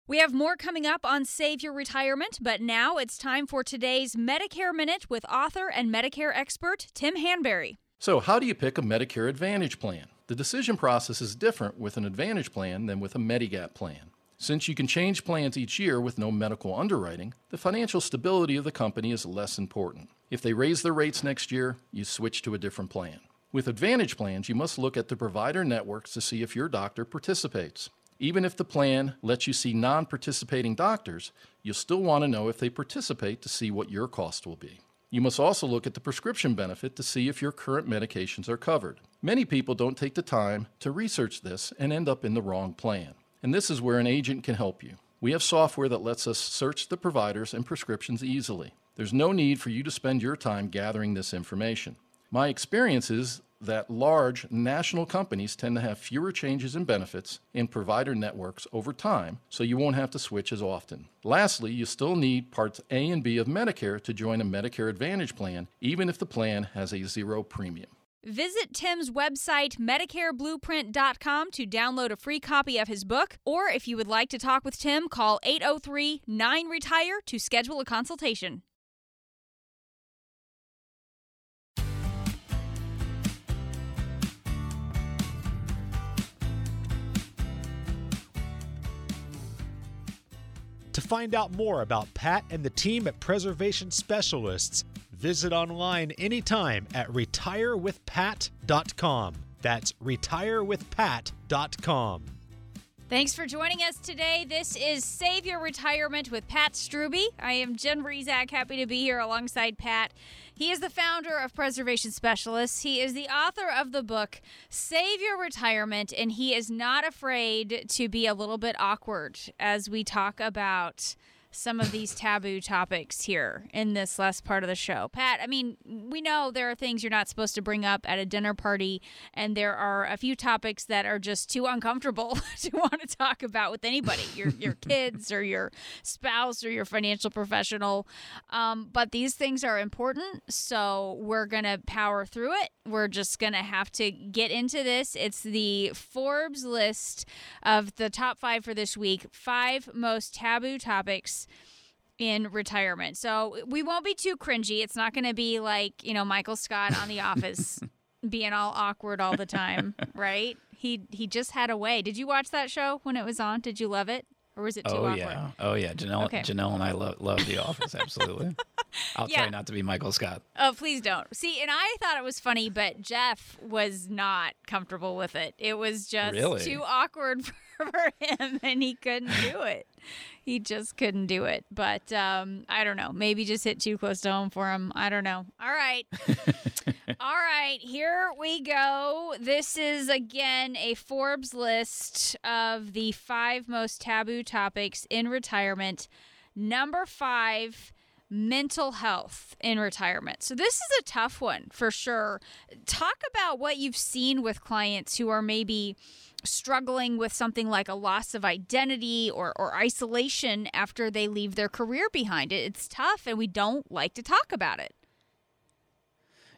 We have more coming up on Save Your Retirement, but now it's time for today's Medicare Minute with author and Medicare expert Tim Hanberry. So, how do you pick a Medicare Advantage plan? The decision process is different with an Advantage plan than with a Medigap plan. Since you can change plans each year with no medical underwriting, the financial stability of the company is less important. If they raise their rates next year, you switch to a different plan. With Advantage plans, you must look at the provider networks to see if your doctor participates. Even if the plan lets you see non participating doctors, you'll still want to know if they participate to see what your cost will be. You must also look at the prescription benefit to see if your current medications are covered. Many people don't take the time to research this and end up in the wrong plan and this is where an agent can help you. We have software that lets us search the providers and prescriptions easily. There's no need for you to spend your time gathering this information. My experience is that large national companies tend to have fewer changes in benefits in provider networks over time, so you won't have to switch as often. Lastly, you still need Parts A and B of Medicare to join a Medicare Advantage plan, even if the plan has a zero premium. Visit Tim's website, MedicareBlueprint.com, to download a free copy of his book. Or if you would like to talk with Tim, call 803 9 Retire to schedule a consultation. To find out more about Pat and the team at Preservation Specialists, Visit online anytime at retirewithpat.com. That's retirewithpat.com. Thanks for joining us today. This is Save Your Retirement with Pat Strubbe. I am Jen Rizak, happy to be here alongside Pat. He is the founder of Preservation Specialists. He is the author of the book Save Your Retirement, and he is not afraid to be a little bit awkward as we talk about some of these taboo topics here in this last part of the show. Pat, I mean, we know there are things you're not supposed to bring up at a dinner party, and there are a few topics that are just too uncomfortable to want to talk about with anybody your, your kids or your spouse or your financial professional. Um, but these things are important, so we're going to power through it. We're just going to have to get into this. It's the Forbes list of the top five for this week five most taboo topics in retirement. So we won't be too cringy. It's not going to be like, you know, Michael Scott on The Office being all awkward all the time, right? He he just had a way. Did you watch that show when it was on? Did you love it? Or was it too awkward? oh awkward? yeah, oh yeah. Janelle, Okay. Janelle and I love love The Office. Absolutely. I'll Yeah. try not to be Michael Scott. Oh, please don't. See, and I thought it was funny, but Jeff was not comfortable with it. It was just Really? too awkward for him, and he couldn't do it. He just couldn't do it. But um, I don't know. Maybe just hit too close to home for him. I don't know. All right. All right. Here we go. This is again a Forbes list of the five most taboo topics in retirement. Number five mental health in retirement. So this is a tough one for sure. Talk about what you've seen with clients who are maybe struggling with something like a loss of identity or, or isolation after they leave their career behind. It- It's tough and we don't like to talk about it.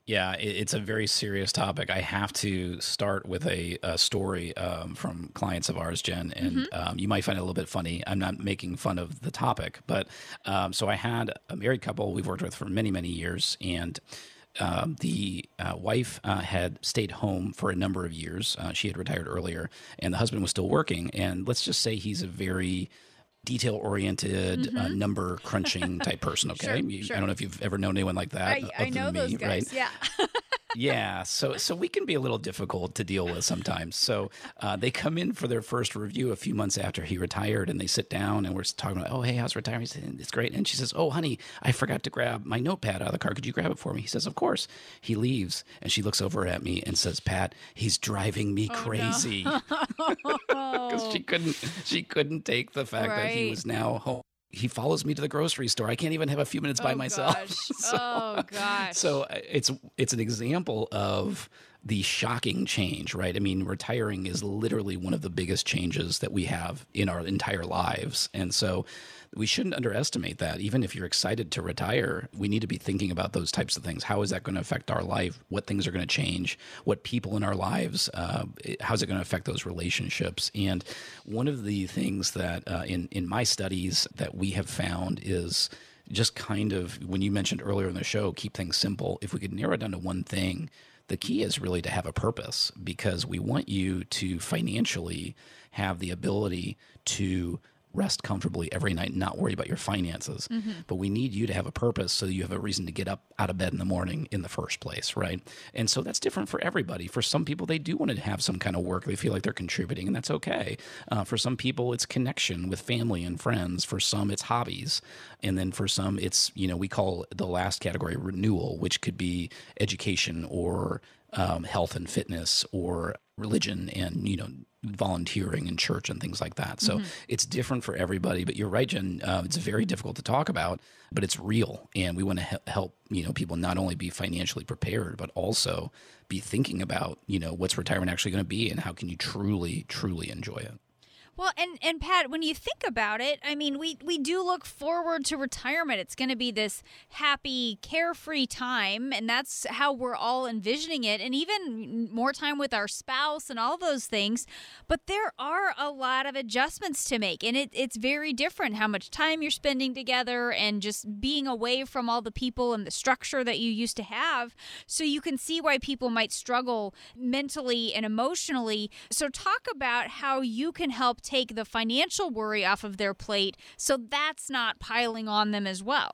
Yeah, it's a very serious topic. I have to start with a, a story um, from clients of ours, Jen, and um, you might find it a little bit funny. I'm not making fun of the topic, but um, so I had a married couple we've worked with for many, many years, and um, the uh, wife uh, had stayed home for a number of years. Uh, she had retired earlier, and the husband was still working. And let's just say he's a very detail oriented, uh, number crunching type person. Okay, Mm-hmm. Sure, You- sure. I don't know if you've ever known anyone like that. I, other I know than those me, guys. right? Yeah. yeah so so we can be a little difficult to deal with sometimes. So uh, they come in for their first review a few months after he retired and they sit down and we're talking about oh hey how's retirement? Said, it's great. And she says oh honey i forgot to grab my notepad out of the car. Could you grab it for me? He says of course. He leaves and she looks over at me and says pat he's driving me crazy. Because she couldn't she couldn't take the fact that he was now home he follows me to the grocery store i can't even have a few minutes by oh, myself Gosh. So- oh gosh. so uh, it's it's an example of the shocking change, right? I mean, retiring is literally one of the biggest changes that we have in our entire lives, and so we shouldn't underestimate that. Even if you're excited to retire, we need to be thinking about those types of things. How is that going to affect our life? What things are going to change? What people in our lives? Uh, how's it going to affect those relationships? And one of the things that uh, in in my studies that we have found is just kind of when you mentioned earlier in the show, keep things simple. If we could narrow it down to one thing, the key is really to have a purpose because we want you to financially have the ability to rest comfortably every night and not worry about your finances. But we need you to have a purpose so you have a reason to get up out of bed in the morning in the first place, right? And so that's different for everybody. For some people, they do want to have some kind of work. They feel like they're contributing, and that's okay. Uh, for some people, it's connection with family and friends. For some, it's hobbies. And then for some, it's, you know, we call the last category renewal, which could be education or um, health and fitness or religion and, you know, volunteering in church and things like that. So it's different for everybody. But you're right, Jen. Uh, it's very difficult to talk about, but it's real, and we want to he- help you know people not only be financially prepared, but also be thinking about you know what's retirement actually going to be and how can you truly truly enjoy it. Well, and and Pat, when you think about it, I mean, we we do look forward to retirement. It's going to be this happy, carefree time, and that's how we're all envisioning it. And even more time with our spouse and all those things. But there are a lot of adjustments to make, and it, it's very different how much time you're spending together and just being away from all the people and the structure that you used to have. So you can see why people might struggle mentally and emotionally. So talk about how you can help take the financial worry off of their plate so that's not piling on them as well.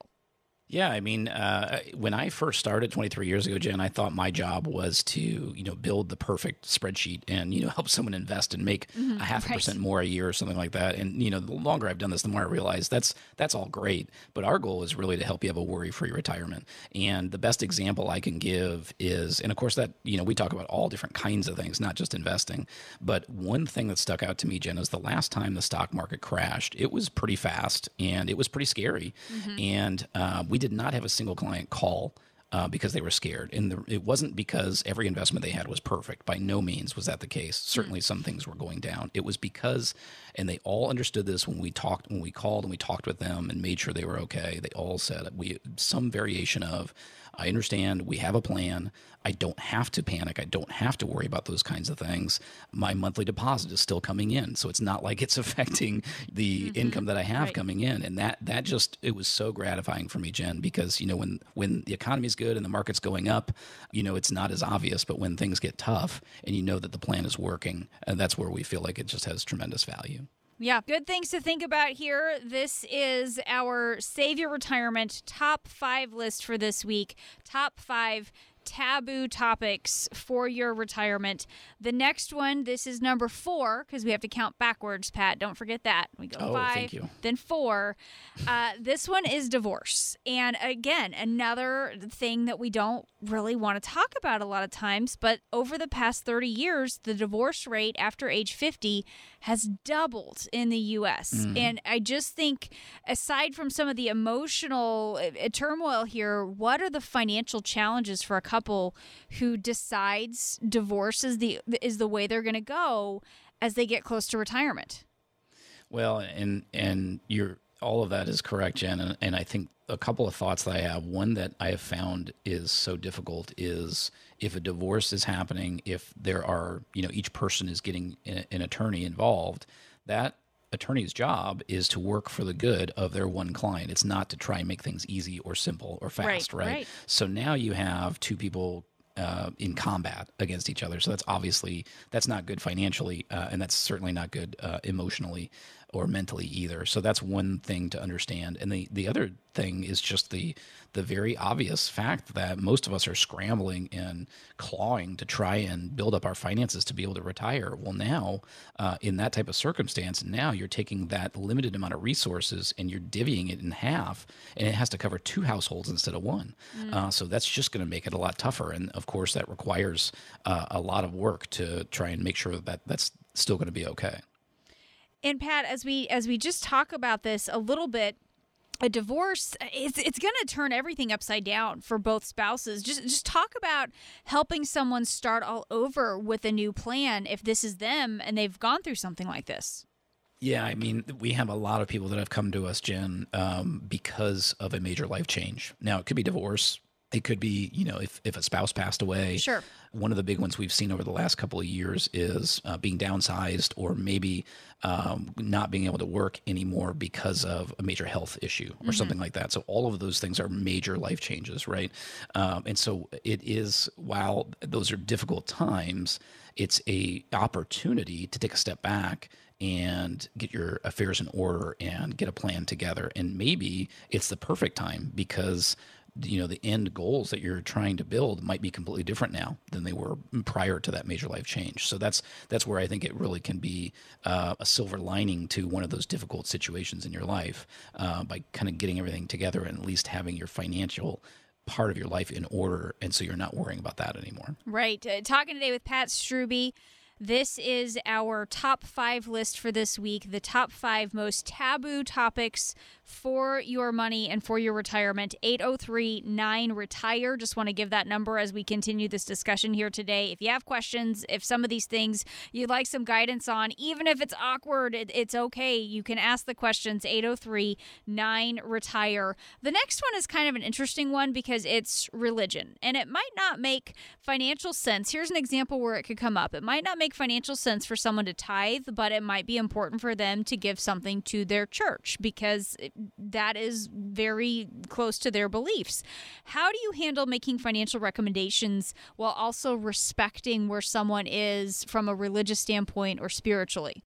Yeah, I mean, uh, when I first started 23 years ago, Jen, I thought my job was to, you know, build the perfect spreadsheet and, you know, help someone invest and make mm-hmm, a half right. a percent more a year or something like that. And, you know, the longer I've done this, the more I realize that's that's all great. But our goal is really to help you have a worry-free retirement. And the best example I can give is, and of course that, you know, we talk about all different kinds of things, not just investing. But one thing that stuck out to me, Jen, is the last time the stock market crashed, it was pretty fast and it was pretty scary. Mm-hmm. And uh, we did not have a single client call uh, because they were scared. And the, it wasn't because every investment they had was perfect. By no means was that the case. Certainly, mm. some things were going down. It was because, and they all understood this when we talked, when we called and we talked with them and made sure they were okay. They all said we some variation of, I understand we have a plan. I don't have to panic. I don't have to worry about those kinds of things. My monthly deposit is still coming in, so it's not like it's affecting the mm-hmm. income that I have right. coming in. And that that just it was so gratifying for me, Jen, because you know when when the economy is good and the market's going up, you know it's not as obvious. But when things get tough and you know that the plan is working, and that's where we feel like it just has tremendous value. Yeah, good things to think about here. This is our Save Your Retirement top five list for this week. Top five taboo topics for your retirement. The next one, this is number four because we have to count backwards, Pat. Don't forget that. We go oh, five, then four. Uh, this one is divorce. And again, another thing that we don't really want to talk about a lot of times, but over the past 30 years, the divorce rate after age 50 has doubled in the US. Mm. And I just think, aside from some of the emotional uh, turmoil here, what are the financial challenges for a couple who decides divorce is the is the way they're going to go as they get close to retirement. Well, and and you're all of that is correct, Jen. And, and, I think a couple of thoughts that I have. One that I have found is so difficult is if a divorce is happening, if there are, you know, each person is getting an attorney involved, that attorney's job is to work for the good of their one client. It's not to try and make things easy or simple or fast, right? right? right. So now you have two people uh, in combat against each other. So that's obviously that's not good financially, uh, and that's certainly not good uh, emotionally or mentally either. So that's one thing to understand. And the the other thing is just the the very obvious fact that most of us are scrambling and clawing to try and build up our finances to be able to retire. Well, now uh, in that type of circumstance, now you're taking that limited amount of resources and you're divvying it in half, and it has to cover two households instead of one. Mm. Uh, so that's just going to make it a lot tougher. And of course, that requires uh, a lot of work to try and make sure that that's still going to be okay. And Pat, as we as we just talk about this a little bit, a divorce it's it's going to turn everything upside down for both spouses. Just just talk about helping someone start all over with a new plan if this is them and they've gone through something like this. Yeah, I mean, we have a lot of people that have come to us, Jen, um, because of a major life change. Now, it could be divorce, it could be, you know, if, if a spouse passed away. Sure. One of the big ones we've seen over the last couple of years is uh, being downsized or maybe um, not being able to work anymore because of a major health issue or mm-hmm. something like that. So all of those things are major life changes, right? Um, and so it is, while those are difficult times, it's a opportunity to take a step back and get your affairs in order and get a plan together. And maybe it's the perfect time because you know the end goals that you're trying to build might be completely different now than they were prior to that major life change. So that's that's where i think it really can be uh, a silver lining to one of those difficult situations in your life uh, by kind of getting everything together and at least having your financial part of your life in order and so you're not worrying about that anymore. Right. Uh, talking today with pat Strubbe this is our top five list for this week. The top five most taboo topics for your money and for your retirement. 803 9 Retire. Just want to give that number as we continue this discussion here today. If you have questions, if some of these things you'd like some guidance on, even if it's awkward, it's okay. You can ask the questions. 803 9 Retire. The next one is kind of an interesting one because it's religion and it might not make financial sense. Here's an example where it could come up. It might not make make financial sense for someone to tithe, but it might be important for them to give something to their church because that is very close to their beliefs. How do you handle making financial recommendations while also respecting where someone is from a religious standpoint or spiritually?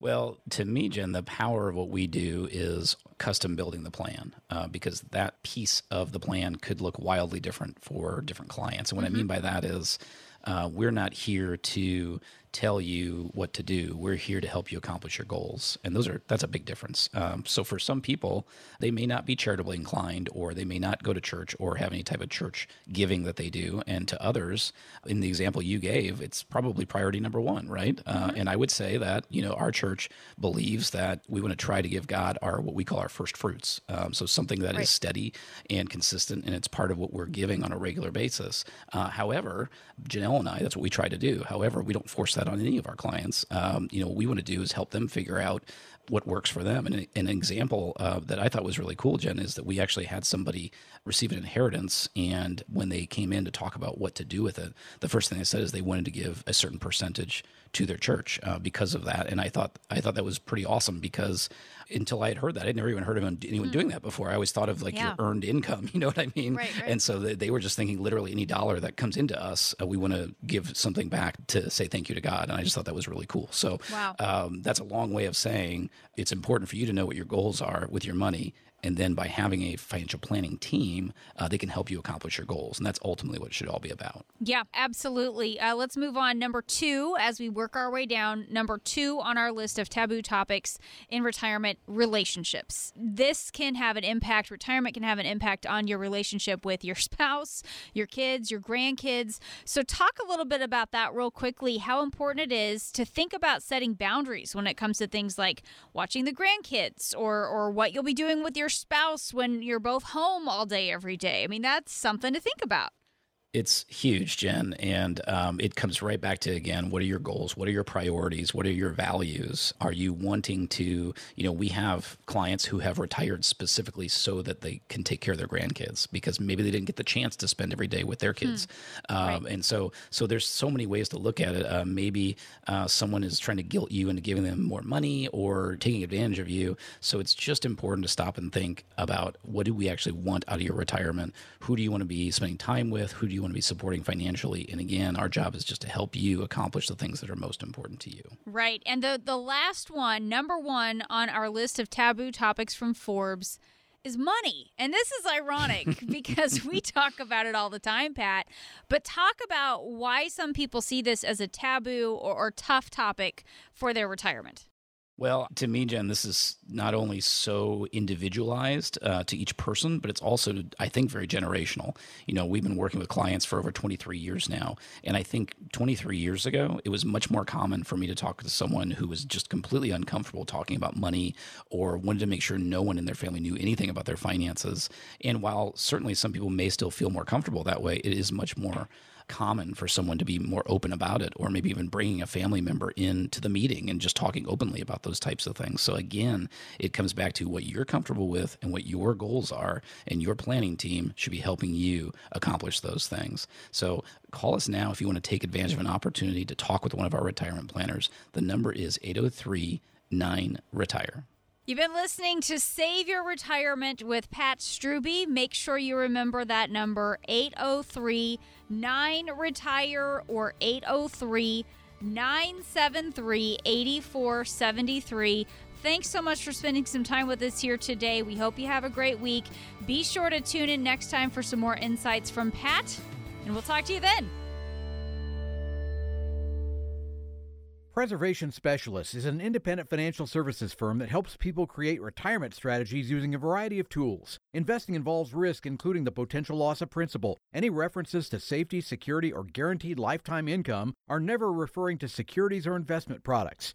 Well, to me, Jen, the power of what we do is custom building the plan uh, because that piece of the plan could look wildly different for different clients. And what mm-hmm. I mean by that is uh, we're not here to tell you what to do. We're here to help you accomplish your goals, and those are that's a big difference. Um, so for some people, they may not be charitably inclined, or they may not go to church or have any type of church giving that they do. And to others, in the example you gave, it's probably priority number one, right? Uh, mm-hmm. And I would say that you know our church believes that we want to try to give God our what we call our first fruits. Um, so something that right. is steady and consistent, and it's part of what we're giving on a regular basis. Uh, however, Janelle and I, that's what we try to do. However, we don't force that on any of our clients. Um, you know, what we want to do is help them figure out what works for them. And an example uh, that I thought was really cool, Jen, is that we actually had somebody receive an inheritance, and when they came in to talk about what to do with it, the first thing they said is they wanted to give a certain percentage to their church uh, because of that. And I thought I thought that was pretty awesome because until I had heard that, I'd never even heard of anyone mm. doing that before. I always thought of like yeah. your earned income. You know what I mean? Right, right. And so they, they, were just thinking literally any dollar that comes into us, uh, we want to give something back to say thank you to God. And I just thought that was really cool. So wow. um, that's a long way of saying it's important for you to know what your goals are with your money and then by having a financial planning team, uh, they can help you accomplish your goals. And that's ultimately what it should all be about. Yeah, absolutely. Uh, let's move on. Number two, as we work our way down, number two on our list of taboo topics in retirement relationships. This can have an impact, retirement can have an impact on your relationship with your spouse, your kids, your grandkids. So, talk a little bit about that real quickly how important it is to think about setting boundaries when it comes to things like watching the grandkids or, or what you'll be doing with your your spouse when you're both home all day every day. I mean, that's something to think about. It's huge, Jen, and um, it comes right back to again, what are your goals? What are your priorities? What are your values? Are you wanting to? You know, we have clients who have retired specifically so that they can take care of their grandkids because maybe they didn't get the chance to spend every day with their kids, hmm. um, right. and so so there's so many ways to look at it. Uh, maybe uh, someone is trying to guilt you into giving them more money or taking advantage of you. So it's just important to stop and think about what do we actually want out of your retirement? Who do you want to be spending time with? Who do you you want to be supporting financially. And again, our job is just to help you accomplish the things that are most important to you. Right. And the the last one, number 1 on our list of taboo topics from Forbes is money. And this is ironic because we talk about it all the time, Pat. But talk about why some people see this as a taboo or, or tough topic for their retirement. Well, to me, Jen, this is not only so individualized uh, to each person, but it's also, I think, very generational. You know, we've been working with clients for over 23 years now. And I think 23 years ago, it was much more common for me to talk to someone who was just completely uncomfortable talking about money or wanted to make sure no one in their family knew anything about their finances. And while certainly some people may still feel more comfortable that way, it is much more common for someone to be more open about it, or maybe even bringing a family member into the meeting and just talking openly about those types of things. So, again, it comes back to what you're comfortable with and what your goals are, and your planning team should be helping you accomplish those things. So, call us now if you want to take advantage of an opportunity to talk with one of our retirement planners. The number is 803 9 Retire. You've been listening to Save Your Retirement with Pat Strubbe. Make sure you remember that number 803 9 Retire or 803 973 8473. Thanks so much for spending some time with us here today. We hope you have a great week. Be sure to tune in next time for some more insights from Pat, and we'll talk to you then. Preservation Specialists is an independent financial services firm that helps people create retirement strategies using a variety of tools. Investing involves risk, including the potential loss of principal. Any references to safety, security, or guaranteed lifetime income are never referring to securities or investment products.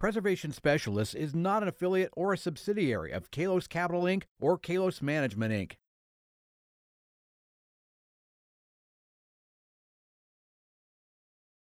Preservation Specialists is not an affiliate or a subsidiary of Kalos Capital Inc. or Kalos Management Inc.